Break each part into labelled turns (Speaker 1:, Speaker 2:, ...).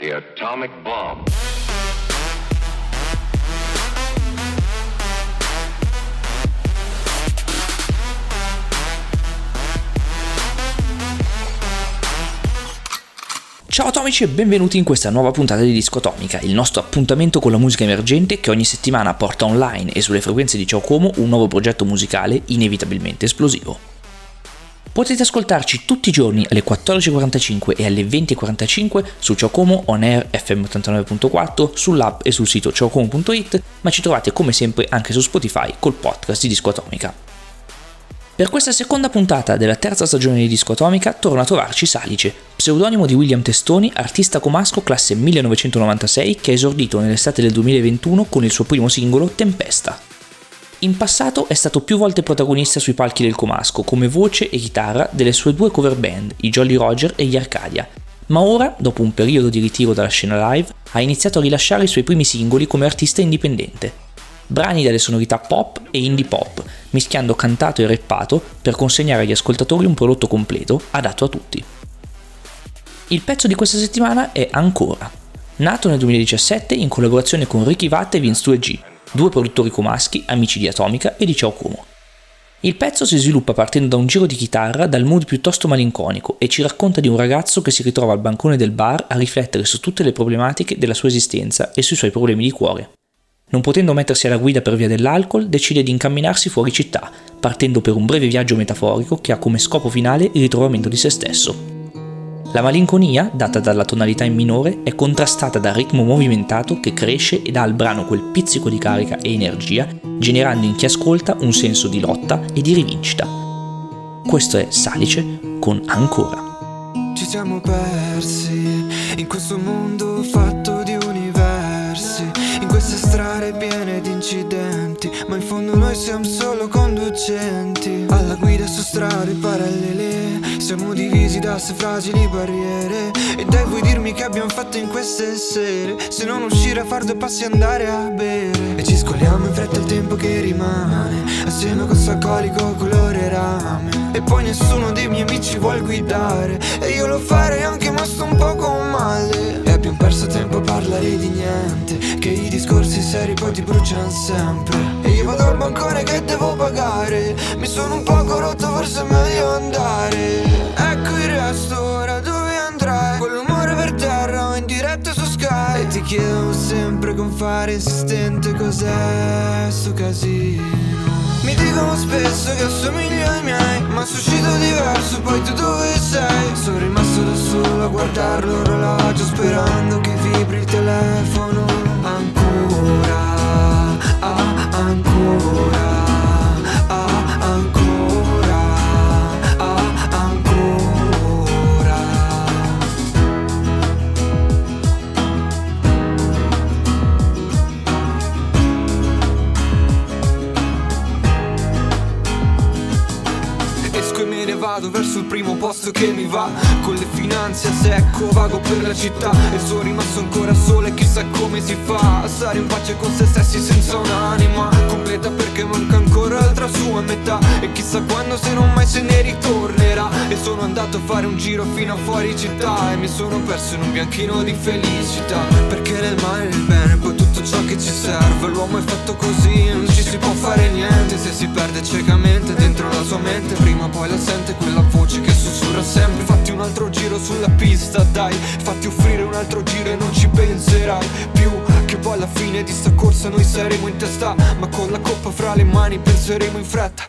Speaker 1: The atomic bomb.
Speaker 2: Ciao atomici e benvenuti in questa nuova puntata di Disco Atomica, il nostro appuntamento con la musica emergente che ogni settimana porta online e sulle frequenze di Ciao Como un nuovo progetto musicale inevitabilmente esplosivo. Potete ascoltarci tutti i giorni alle 14.45 e alle 20.45 su Ciao Como on air FM 89.4, sull'app e sul sito ciaocomo.it, ma ci trovate come sempre anche su Spotify col podcast di Disco Atomica. Per questa seconda puntata della terza stagione di Disco Atomica torna a trovarci Salice, pseudonimo di William Testoni, artista comasco classe 1996 che ha esordito nell'estate del 2021 con il suo primo singolo Tempesta. In passato è stato più volte protagonista sui palchi del Comasco come voce e chitarra delle sue due cover band, i Jolly Roger e gli Arcadia, ma ora, dopo un periodo di ritiro dalla scena live, ha iniziato a rilasciare i suoi primi singoli come artista indipendente. Brani dalle sonorità pop e indie pop, mischiando cantato e rappato per consegnare agli ascoltatori un prodotto completo adatto a tutti. Il pezzo di questa settimana è Ancora, nato nel 2017 in collaborazione con Ricky Vatt e Vince 2G, due produttori comaschi, amici di Atomica e di Ciao Como. Il pezzo si sviluppa partendo da un giro di chitarra dal mood piuttosto malinconico e ci racconta di un ragazzo che si ritrova al bancone del bar a riflettere su tutte le problematiche della sua esistenza e sui suoi problemi di cuore. Non potendo mettersi alla guida per via dell'alcol, decide di incamminarsi fuori città, partendo per un breve viaggio metaforico che ha come scopo finale il ritrovamento di se stesso. La malinconia, data dalla tonalità in minore, è contrastata dal ritmo movimentato che cresce e dà al brano quel pizzico di carica e energia, generando in chi ascolta un senso di lotta e di rivincita. Questo è Salice con Ancora.
Speaker 3: Ci siamo persi in questo mondo fatto di universi queste strade piene di incidenti Ma in fondo noi siamo solo conducenti Alla guida su strade parallele Siamo divisi da se fragili barriere. E dai vuoi dirmi che abbiamo fatto in queste sere? Se non uscire a far due passi e andare a bere. E ci scoliamo in fretta il tempo che rimane. Assieme a questo alcolico colore rame. E poi nessuno dei miei amici vuol guidare. E io lo farei anche ma sto un po' con male. E abbiamo perso tempo a parlare di niente. Che i discorsi seri poi ti bruciano sempre. E io vado al bancone che devo pagare. Mi sono un poco rotto, forse è meglio andare chiedo sempre con fare insistente cos'è sto casino mi dicono spesso che assomiglio ai miei Ma suscito diverso, poi tu dove sei? Sono rimasto da solo a guardare l'orologio Sperando vado verso il primo posto che mi va. Con le finanze a secco vago per la città. E sono rimasto ancora solo e chissà come si fa A stare in pace con se stessi senza un'anima Completa perché manca ancora l'altra sua metà. E chissà quando se non mai se ne ritornerà. E sono andato a fare un giro fino a fuori città. E mi sono perso in un bianchino di felicità. Perché nel male e nel bene poi tutto ciò che ci serve. L'uomo è fatto così, non ci si può fare niente. Se si perde ciecamente dentro la sua mente Prima o poi la sente sulla pista, dai Fatti offrire un altro giro e non ci penserai più Che poi alla fine di sta corsa noi saremo in testa Ma con la coppa fra le mani penseremo in fretta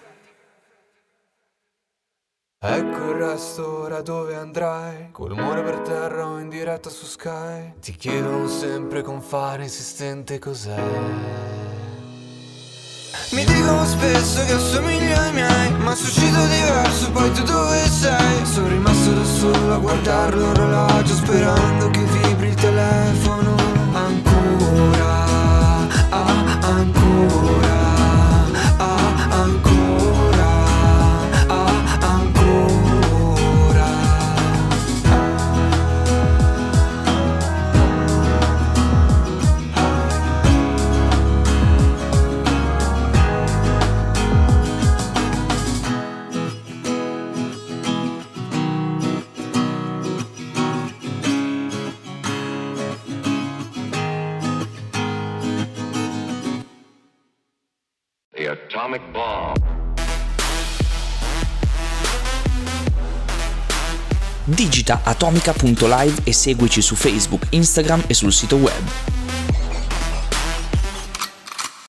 Speaker 3: Ecco il resto, ora dove andrai? Col rumore per terra o in diretta su Sky? Ti chiedono sempre con fare insistente cos'è mi dicono spesso che assomiglio ai miei Ma suscito diverso, poi tu dove sei? Solo a guardare l'orologio Sperando che vibri
Speaker 1: atomic bomb.
Speaker 2: Digita atomica.live e seguici su Facebook, Instagram e sul sito web.